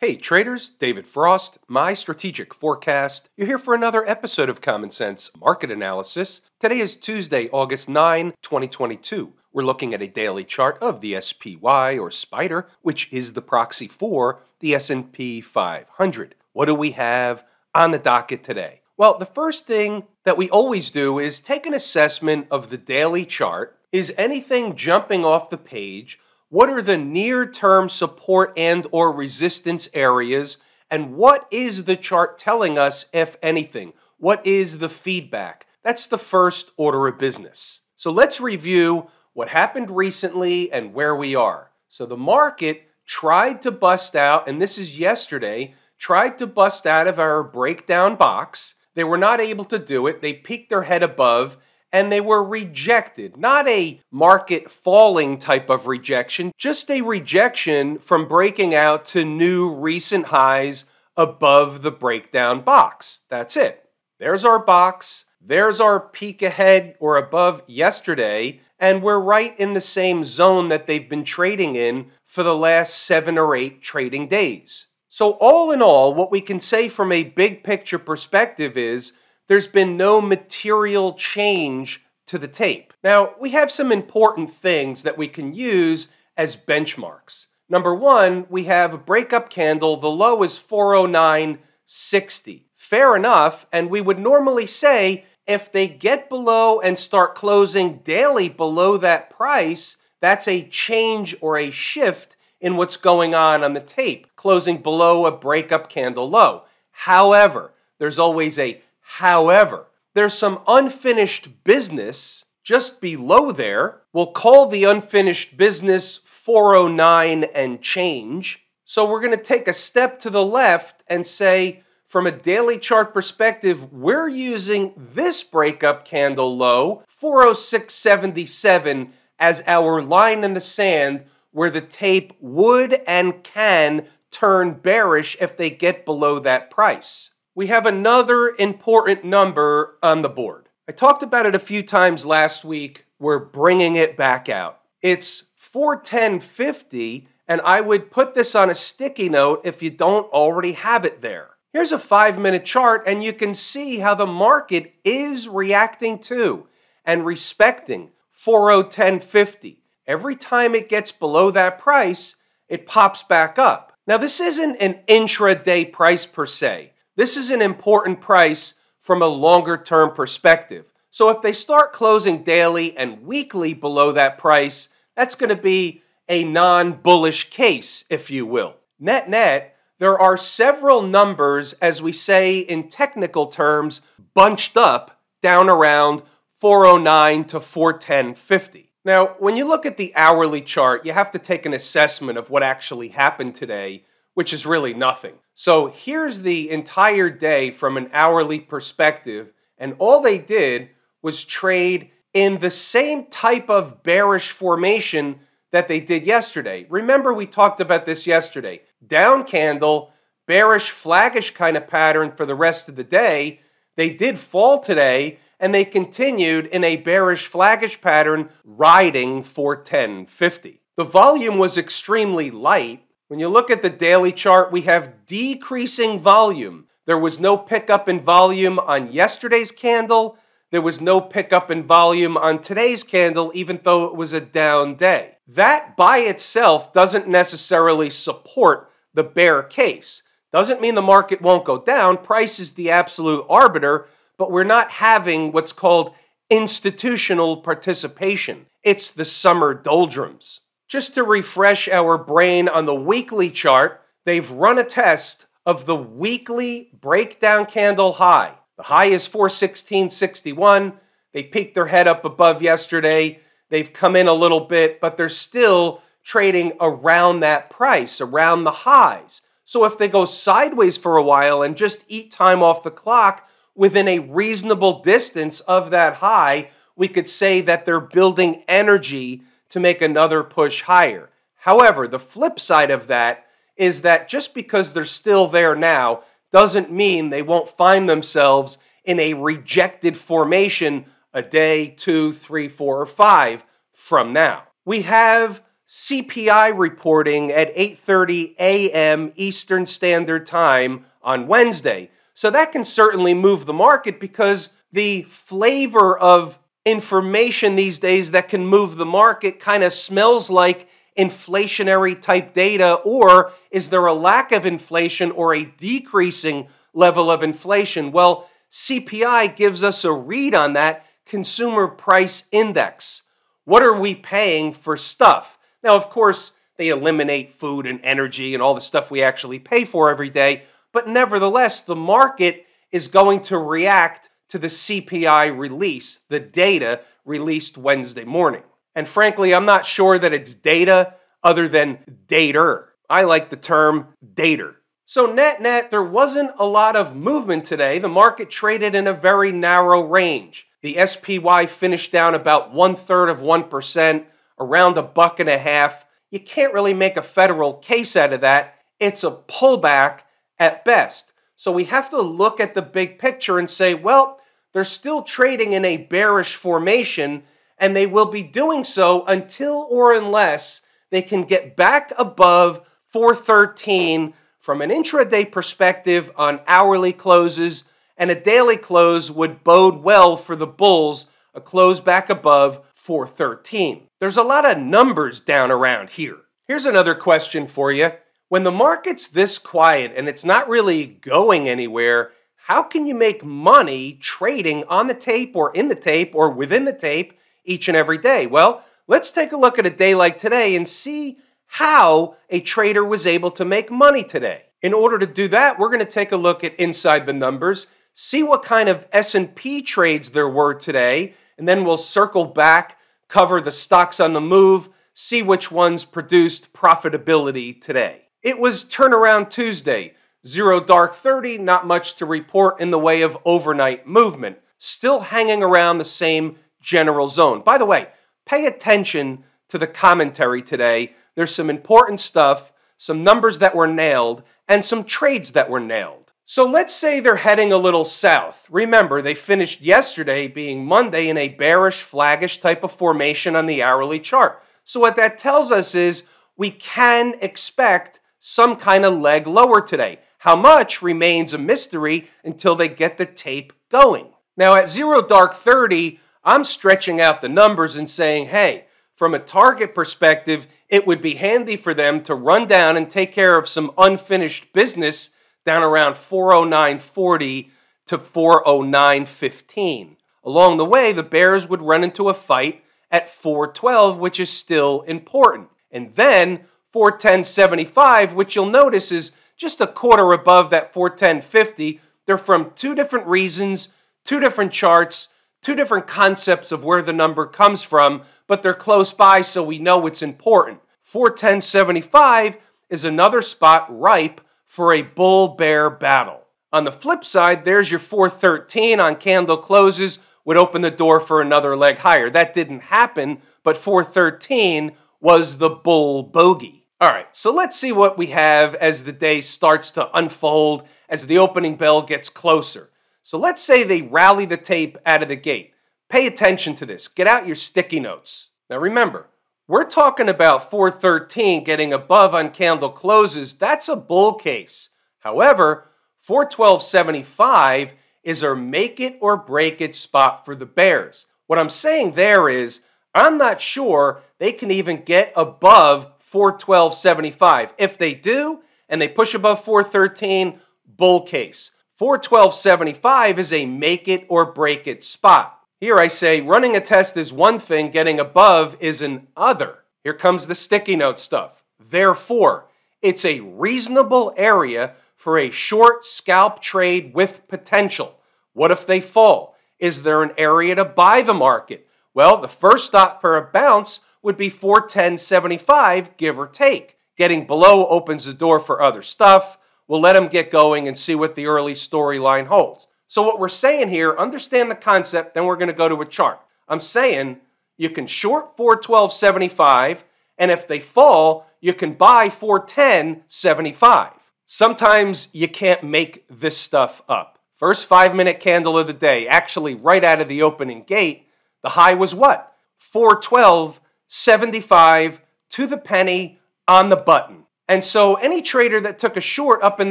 Hey traders, David Frost, my strategic forecast. You're here for another episode of Common Sense Market Analysis. Today is Tuesday, August 9, 2022. We're looking at a daily chart of the SPY or Spider, which is the proxy for the S&P 500. What do we have on the docket today? Well, the first thing that we always do is take an assessment of the daily chart. Is anything jumping off the page? What are the near-term support and or resistance areas and what is the chart telling us if anything? What is the feedback? That's the first order of business. So let's review what happened recently and where we are. So the market tried to bust out and this is yesterday, tried to bust out of our breakdown box. They were not able to do it. They peeked their head above and they were rejected. Not a market falling type of rejection, just a rejection from breaking out to new recent highs above the breakdown box. That's it. There's our box. There's our peak ahead or above yesterday, and we're right in the same zone that they've been trading in for the last seven or eight trading days. So, all in all, what we can say from a big picture perspective is there's been no material change to the tape. Now, we have some important things that we can use as benchmarks. Number one, we have a breakup candle. The low is 409.60. Fair enough, and we would normally say if they get below and start closing daily below that price, that's a change or a shift in what's going on on the tape, closing below a breakup candle low. However, there's always a However, there's some unfinished business just below there. We'll call the unfinished business 409 and change. So we're going to take a step to the left and say, from a daily chart perspective, we're using this breakup candle low, 406.77, as our line in the sand where the tape would and can turn bearish if they get below that price we have another important number on the board. I talked about it a few times last week. We're bringing it back out. It's 410.50, and I would put this on a sticky note if you don't already have it there. Here's a five minute chart, and you can see how the market is reacting to and respecting 4010.50. Every time it gets below that price, it pops back up. Now, this isn't an intraday price per se. This is an important price from a longer term perspective. So if they start closing daily and weekly below that price, that's going to be a non bullish case, if you will. Net net, there are several numbers, as we say in technical terms, bunched up down around 409 to 410.50. Now, when you look at the hourly chart, you have to take an assessment of what actually happened today which is really nothing. So here's the entire day from an hourly perspective, and all they did was trade in the same type of bearish formation that they did yesterday. Remember, we talked about this yesterday. Down candle, bearish, flaggish kind of pattern for the rest of the day. They did fall today, and they continued in a bearish, flaggish pattern, riding for 1050. The volume was extremely light, when you look at the daily chart, we have decreasing volume. There was no pickup in volume on yesterday's candle. There was no pickup in volume on today's candle, even though it was a down day. That by itself doesn't necessarily support the bear case. Doesn't mean the market won't go down. Price is the absolute arbiter, but we're not having what's called institutional participation. It's the summer doldrums. Just to refresh our brain on the weekly chart, they've run a test of the weekly breakdown candle high. The high is 416.61. They peeked their head up above yesterday. They've come in a little bit, but they're still trading around that price, around the highs. So if they go sideways for a while and just eat time off the clock within a reasonable distance of that high, we could say that they're building energy to make another push higher. However, the flip side of that is that just because they're still there now doesn't mean they won't find themselves in a rejected formation a day, two, three, four, or five from now. We have CPI reporting at 8:30 a.m. Eastern Standard Time on Wednesday. So that can certainly move the market because the flavor of information these days that can move the market kind of smells like inflationary type data, or is there a lack of inflation or a decreasing level of inflation? Well, CPI gives us a read on that consumer price index. What are we paying for stuff? Now, of course, they eliminate food and energy and all the stuff we actually pay for every day, but nevertheless, the market is going to react to the CPI release, the data released Wednesday morning. And frankly, I'm not sure that it's data other than dater. I like the term dater. So, net net, there wasn't a lot of movement today. The market traded in a very narrow range. The SPY finished down about one third of 1%, around a buck and a half. You can't really make a federal case out of that. It's a pullback at best. So, we have to look at the big picture and say, well, they're still trading in a bearish formation and they will be doing so until or unless they can get back above 413 from an intraday perspective on hourly closes, and a daily close would bode well for the bulls, a close back above 413. There's a lot of numbers down around here. Here's another question for you. When the market's this quiet and it's not really going anywhere, how can you make money trading on the tape or in the tape or within the tape each and every day? Well, let's take a look at a day like today and see how a trader was able to make money today. In order to do that, we're going to take a look at inside the numbers, see what kind of S&P trades there were today, and then we'll circle back, cover the stocks on the move, see which ones produced profitability today. It was turnaround Tuesday. Zero dark 30, not much to report in the way of overnight movement. Still hanging around the same general zone. By the way, pay attention to the commentary today. There's some important stuff, some numbers that were nailed, and some trades that were nailed. So let's say they're heading a little south. Remember, they finished yesterday being Monday in a bearish, flaggish type of formation on the hourly chart. So what that tells us is we can expect some kind of leg lower today. How much remains a mystery until they get the tape going. Now, at zero dark 30, I'm stretching out the numbers and saying, hey, from a target perspective, it would be handy for them to run down and take care of some unfinished business down around 409.40 to 409.15. Along the way, the Bears would run into a fight at 412, which is still important. And then 410.75, which you'll notice is just a quarter above that 410.50. They're from two different reasons, two different charts, two different concepts of where the number comes from, but they're close by so we know it's important. 410.75 is another spot ripe for a bull bear battle. On the flip side, there's your 413 on candle closes would open the door for another leg higher. That didn't happen, but 413 was the bull bogey. All right, so let's see what we have as the day starts to unfold, as the opening bell gets closer. So let's say they rally the tape out of the gate. Pay attention to this. Get out your sticky notes. Now remember, we're talking about 413 getting above on candle closes. That's a bull case. However, 412.75 is our make it or break it spot for the Bears. What I'm saying there is, I'm not sure they can even get above 412.75. If they do, and they push above 413, bull case. 412.75 is a make it or break it spot. Here I say running a test is one thing, getting above is an other. Here comes the sticky note stuff. Therefore, it's a reasonable area for a short scalp trade with potential. What if they fall? Is there an area to buy the market? Well, the first stop for a bounce would be 410.75, give or take. Getting below opens the door for other stuff. We'll let them get going and see what the early storyline holds. So, what we're saying here, understand the concept, then we're going to go to a chart. I'm saying you can short 412.75, and if they fall, you can buy 410.75. Sometimes you can't make this stuff up. First five minute candle of the day, actually, right out of the opening gate, the high was what? 412.75 to the penny on the button. And so any trader that took a short up in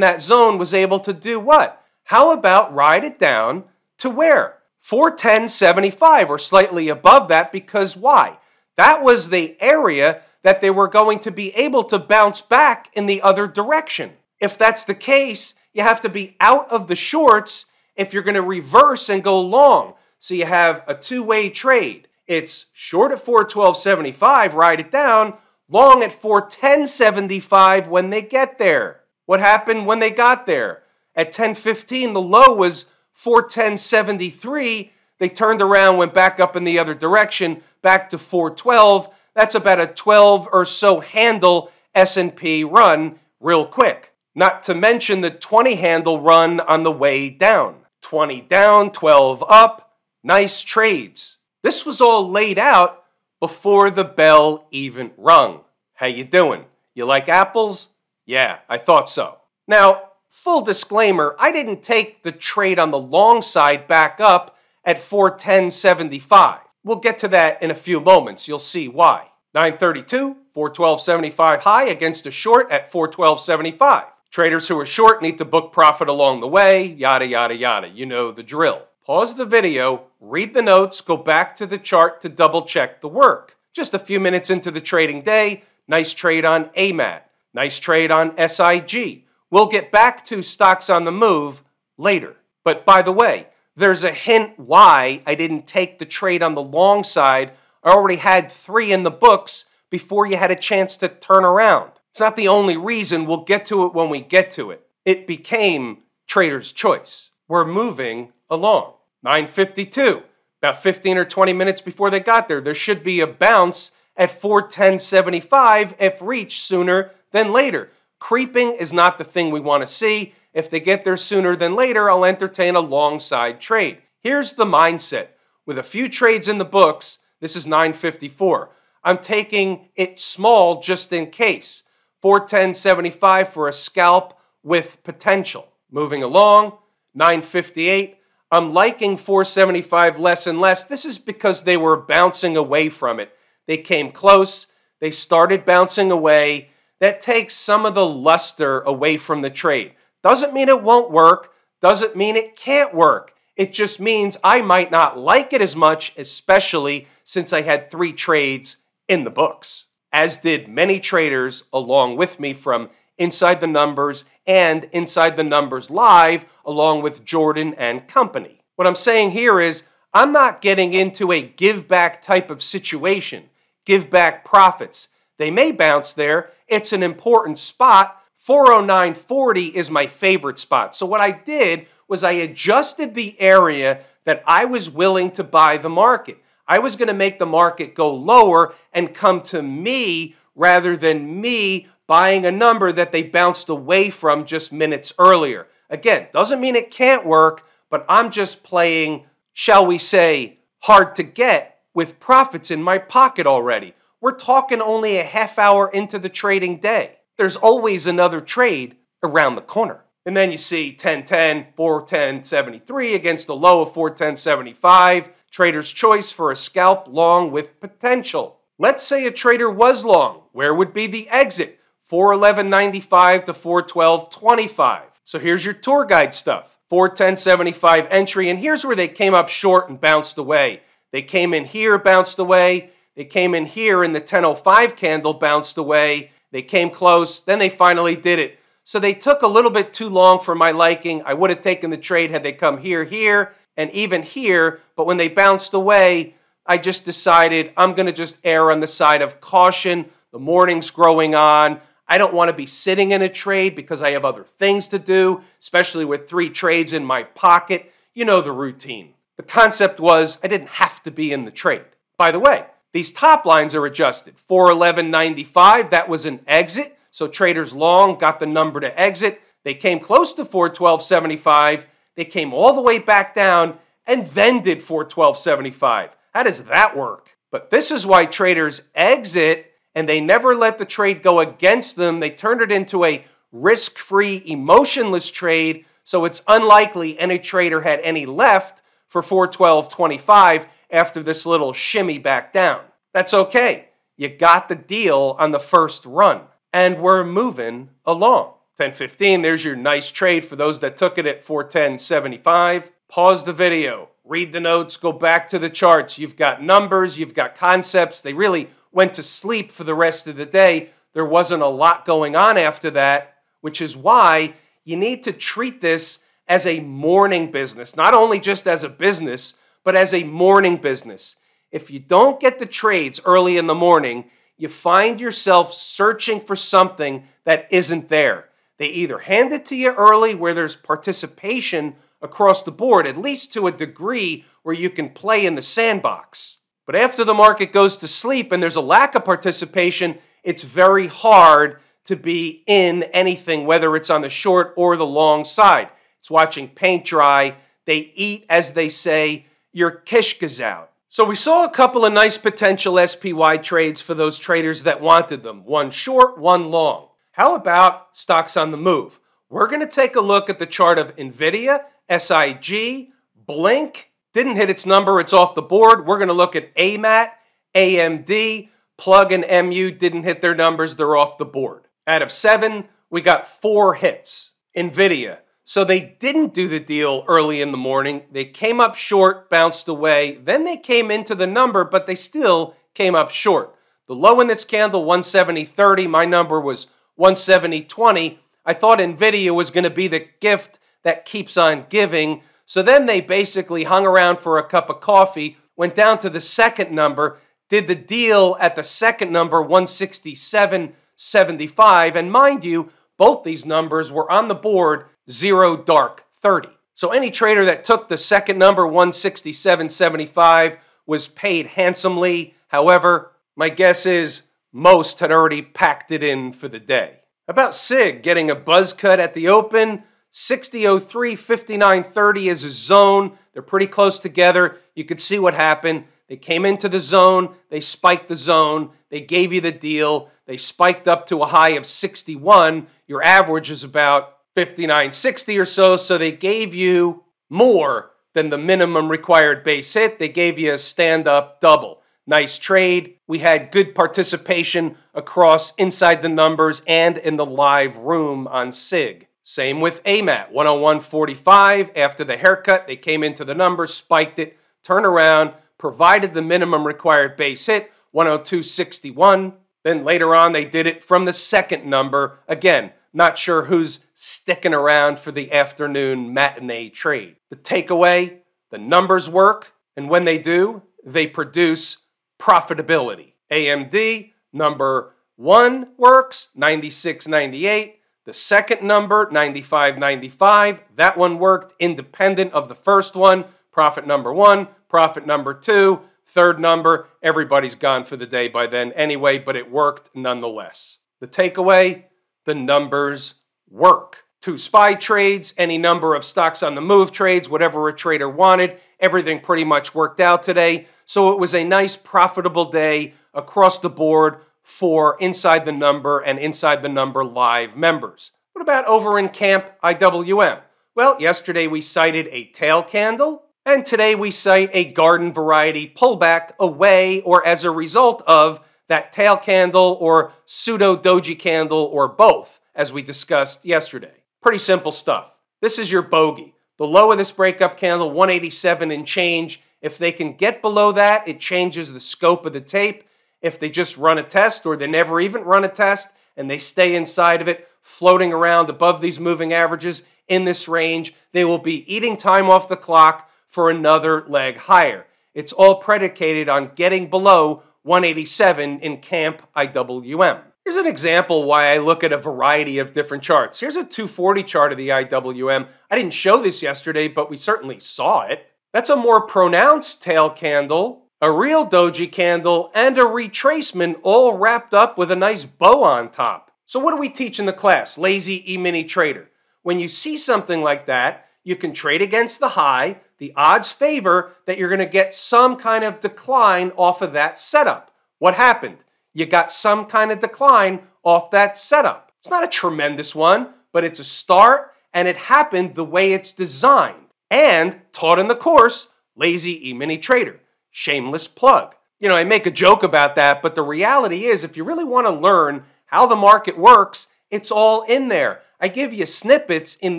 that zone was able to do what? How about ride it down to where? 410.75 or slightly above that because why? That was the area that they were going to be able to bounce back in the other direction. If that's the case, you have to be out of the shorts if you're going to reverse and go long. So you have a two way trade. It's short at 412.75, ride it down, long at 410.75 when they get there. What happened when they got there? At 10:15 the low was 410.73. They turned around, went back up in the other direction, back to 412. That's about a 12 or so handle S&P run real quick. Not to mention the 20 handle run on the way down. 20 down, 12 up. Nice trades. This was all laid out before the bell even rung. How you doing? You like apples? Yeah, I thought so. Now, full disclaimer, I didn't take the trade on the long side back up at 410.75. We'll get to that in a few moments. You'll see why. 932, 412.75 high against a short at 412.75. Traders who are short need to book profit along the way, yada, yada, yada. You know the drill. Pause the video, read the notes, go back to the chart to double check the work. Just a few minutes into the trading day, nice trade on AMAT, nice trade on SIG. We'll get back to stocks on the move later. But by the way, there's a hint why I didn't take the trade on the long side. I already had three in the books before you had a chance to turn around. It's not the only reason. We'll get to it when we get to it. It became trader's choice. We're moving along. 952, about 15 or 20 minutes before they got there. There should be a bounce at 410.75 if reached sooner than later. Creeping is not the thing we want to see. If they get there sooner than later, I'll entertain a long side trade. Here's the mindset. With a few trades in the books, this is 954. I'm taking it small just in case. 410.75 for a scalp with potential. Moving along, 958. I'm liking 475 less and less. This is because they were bouncing away from it. They came close, they started bouncing away. That takes some of the luster away from the trade. Doesn't mean it won't work, doesn't mean it can't work. It just means I might not like it as much, especially since I had three trades in the books, as did many traders along with me from Inside the Numbers and Inside the Numbers Live, along with Jordan and company. What I'm saying here is I'm not getting into a give back type of situation, give back profits. They may bounce there, it's an important spot. 409.40 is my favorite spot. So, what I did was I adjusted the area that I was willing to buy the market. I was going to make the market go lower and come to me rather than me buying a number that they bounced away from just minutes earlier. Again, doesn't mean it can't work, but I'm just playing, shall we say, hard to get with profits in my pocket already. We're talking only a half hour into the trading day. There's always another trade around the corner. And then you see 1010, 410.73 against the low of 410.75. Trader's choice for a scalp long with potential. Let's say a trader was long. Where would be the exit? 411.95 to 412.25. So here's your tour guide stuff. 410.75 entry, and here's where they came up short and bounced away. They came in here, bounced away. They came in here in the 1005 candle, bounced away. They came close, then they finally did it. So they took a little bit too long for my liking. I would have taken the trade had they come here, here, and even here, but when they bounced away, I just decided I'm going to just err on the side of caution. The morning's growing on. I don't want to be sitting in a trade because I have other things to do, especially with three trades in my pocket. You know the routine. The concept was I didn't have to be in the trade. By the way, these top lines are adjusted. 411.95, that was an exit. So traders long got the number to exit. They came close to 412.75. They came all the way back down and then did 412.75. How does that work? But this is why traders exit and they never let the trade go against them. They turned it into a risk free, emotionless trade. So it's unlikely any trader had any left for 412.25 after this little shimmy back down. That's okay. You got the deal on the first run, and we're moving along. 1015, there's your nice trade for those that took it at 410.75. Pause the video, read the notes, go back to the charts. You've got numbers, you've got concepts. They really went to sleep for the rest of the day. There wasn't a lot going on after that, which is why you need to treat this as a morning business, not only just as a business, but as a morning business. If you don't get the trades early in the morning, you find yourself searching for something that isn't there. They either hand it to you early where there's participation across the board, at least to a degree where you can play in the sandbox. But after the market goes to sleep and there's a lack of participation, it's very hard to be in anything, whether it's on the short or the long side. It's watching paint dry. They eat, as they say, your kishkas out. So we saw a couple of nice potential SPY trades for those traders that wanted them one short, one long. How about stocks on the move? We're going to take a look at the chart of NVIDIA, SIG, Blink. Didn't hit its number, it's off the board. We're going to look at AMAT, AMD, Plug and MU didn't hit their numbers, they're off the board. Out of seven, we got four hits. NVIDIA, so they didn't do the deal early in the morning. They came up short, bounced away. Then they came into the number, but they still came up short. The low in this candle, 170.30. My number was 170.20. I thought NVIDIA was going to be the gift that keeps on giving. So then they basically hung around for a cup of coffee, went down to the second number, did the deal at the second number, 167.75. And mind you, both these numbers were on the board zero dark 30. So any trader that took the second number 167.75 was paid handsomely. However, my guess is most had already packed it in for the day. About SIG getting a buzz cut at the open. 6003 5930 is a zone. They're pretty close together. You could see what happened. They came into the zone, they spiked the zone, they gave you the deal, they spiked up to a high of 61. Your average is about 5960 or so, so they gave you more than the minimum required base hit. They gave you a stand up double. Nice trade. We had good participation across inside the numbers and in the live room on SIG. Same with AMAT, 101.45. After the haircut, they came into the numbers, spiked it, turned around, provided the minimum required base hit, 102.61. Then later on, they did it from the second number. Again, not sure who's sticking around for the afternoon matinee trade. The takeaway the numbers work, and when they do, they produce profitability. AMD, number one works, 96.98. The second number, 95.95. That one worked independent of the first one. Profit number one, profit number two, third number. Everybody's gone for the day by then anyway, but it worked nonetheless. The takeaway the numbers work. Two SPY trades, any number of stocks on the move trades, whatever a trader wanted, everything pretty much worked out today. So it was a nice, profitable day across the board for Inside the Number and Inside the Number live members. What about over in Camp IWM? Well, yesterday we cited a tail candle, and today we cite a garden variety pullback away or as a result of that tail candle or pseudo doji candle or both, as we discussed yesterday. Pretty simple stuff. This is your bogey. The low of this breakup candle, 187 and change. If they can get below that, it changes the scope of the tape. If they just run a test or they never even run a test and they stay inside of it, floating around above these moving averages in this range, they will be eating time off the clock for another leg higher. It's all predicated on getting below 187 in Camp IWM. Here's an example why I look at a variety of different charts. Here's a 240 chart of the IWM. I didn't show this yesterday, but we certainly saw it. That's a more pronounced tail candle, a real doji candle, and a retracement all wrapped up with a nice bow on top. So what do we teach in the class? Lazy E-mini trader. When you see something like that, you can trade against the high. The odds favor that you're going to get some kind of decline off of that setup. What happened? You got some kind of decline off that setup. It's not a tremendous one, but it's a start and it happened the way it's designed. And taught in the course, Lazy E-mini Trader. Shameless plug. You know, I make a joke about that, but the reality is, if you really want to learn how the market works, it's all in there. I give you snippets in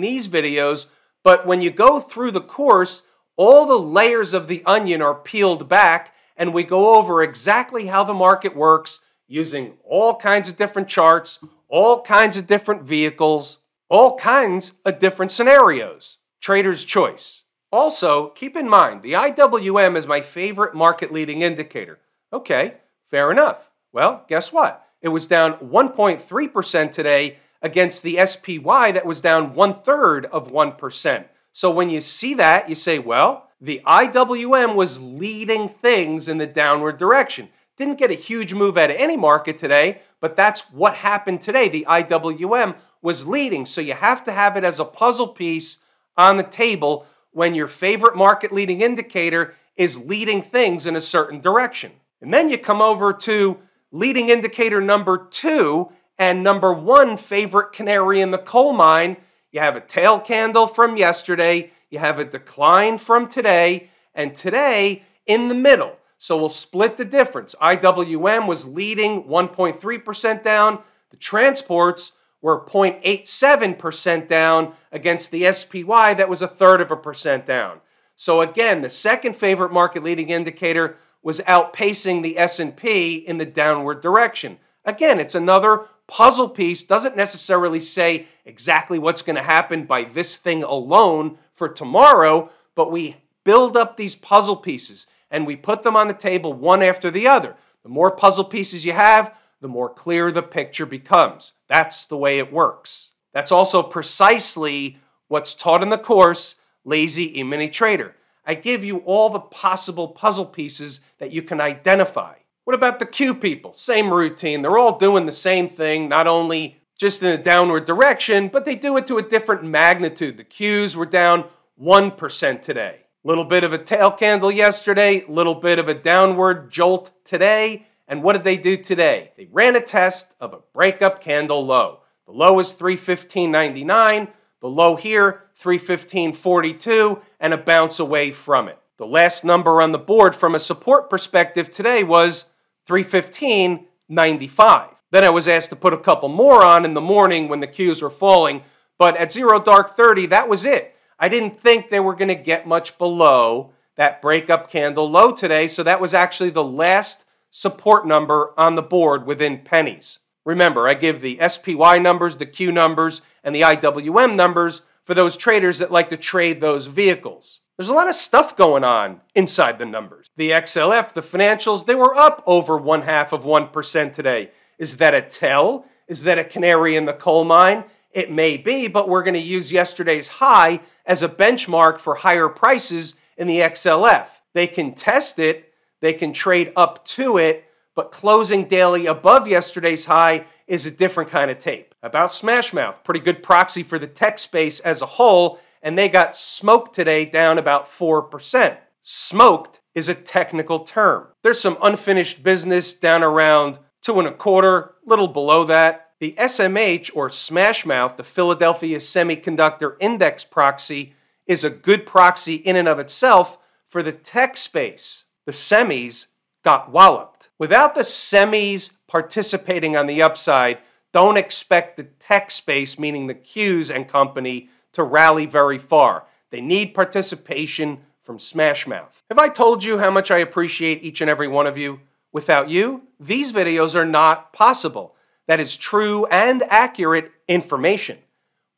these videos, but when you go through the course, all the layers of the onion are peeled back, and we go over exactly how the market works using all kinds of different charts, all kinds of different vehicles, all kinds of different scenarios. Trader's choice. Also, keep in mind, the IWM is my favorite market leading indicator. Okay, fair enough. Well, guess what? It was down 1.3% today against the SPY that was down one third of 1%. So when you see that, you say, well, the IWM was leading things in the downward direction. Didn't get a huge move out of any market today, but that's what happened today. The IWM was leading. So you have to have it as a puzzle piece on the table when your favorite market leading indicator is leading things in a certain direction. And then you come over to leading indicator number two and number one favorite canary in the coal mine. You have a tail candle from yesterday, you have a decline from today, and today in the middle. So we'll split the difference. IWM was leading 1.3% down. The transports were 0.87% down against the SPY that was a third of a percent down. So again, the second favorite market leading indicator was outpacing the S&P in the downward direction. Again, it's another puzzle piece doesn't necessarily say exactly what's going to happen by this thing alone for tomorrow, but we build up these puzzle pieces and we put them on the table one after the other. The more puzzle pieces you have, the more clear the picture becomes. That's the way it works. That's also precisely what's taught in the course, Lazy E-mini Trader. I give you all the possible puzzle pieces that you can identify. What about the Q people? Same routine. They're all doing the same thing, not only just in a downward direction, but they do it to a different magnitude. The Qs were down 1% today. Little bit of a tail candle yesterday, little bit of a downward jolt today. And what did they do today? They ran a test of a breakup candle low. The low is 315.99, the low here 315.42 and a bounce away from it. The last number on the board from a support perspective today was 315.95. Then I was asked to put a couple more on in the morning when the Qs were falling, but at zero dark 30, that was it. I didn't think they were going to get much below that breakup candle low today, so that was actually the last support number on the board within pennies. Remember, I give the SPY numbers, the Q numbers, and the IWM numbers for those traders that like to trade those vehicles. There's a lot of stuff going on inside the numbers. The XLF, the financials, they were up over one half of 1% today. Is that a tell? Is that a canary in the coal mine? It may be, but we're going to use yesterday's high as a benchmark for higher prices in the XLF. They can test it, they can trade up to it, but closing daily above yesterday's high is a different kind of tape. About Smashmouth, pretty good proxy for the tech space as a whole, and they got smoked today down about 4%. Smoked is a technical term. There's some unfinished business down around two and a quarter, a little below that. The SMH or Smashmouth, the Philadelphia Semiconductor Index proxy, is a good proxy in and of itself for the tech space. The semis got walloped. Without the semis participating on the upside, don't expect the tech space, meaning the Qs and company, to rally very far. They need participation from Smashmouth. Have I told you how much I appreciate each and every one of you? Without you, these videos are not possible that is true and accurate information.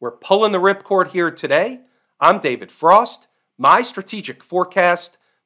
We're pulling the ripcord here today. I'm David Frost, my strategic forecast.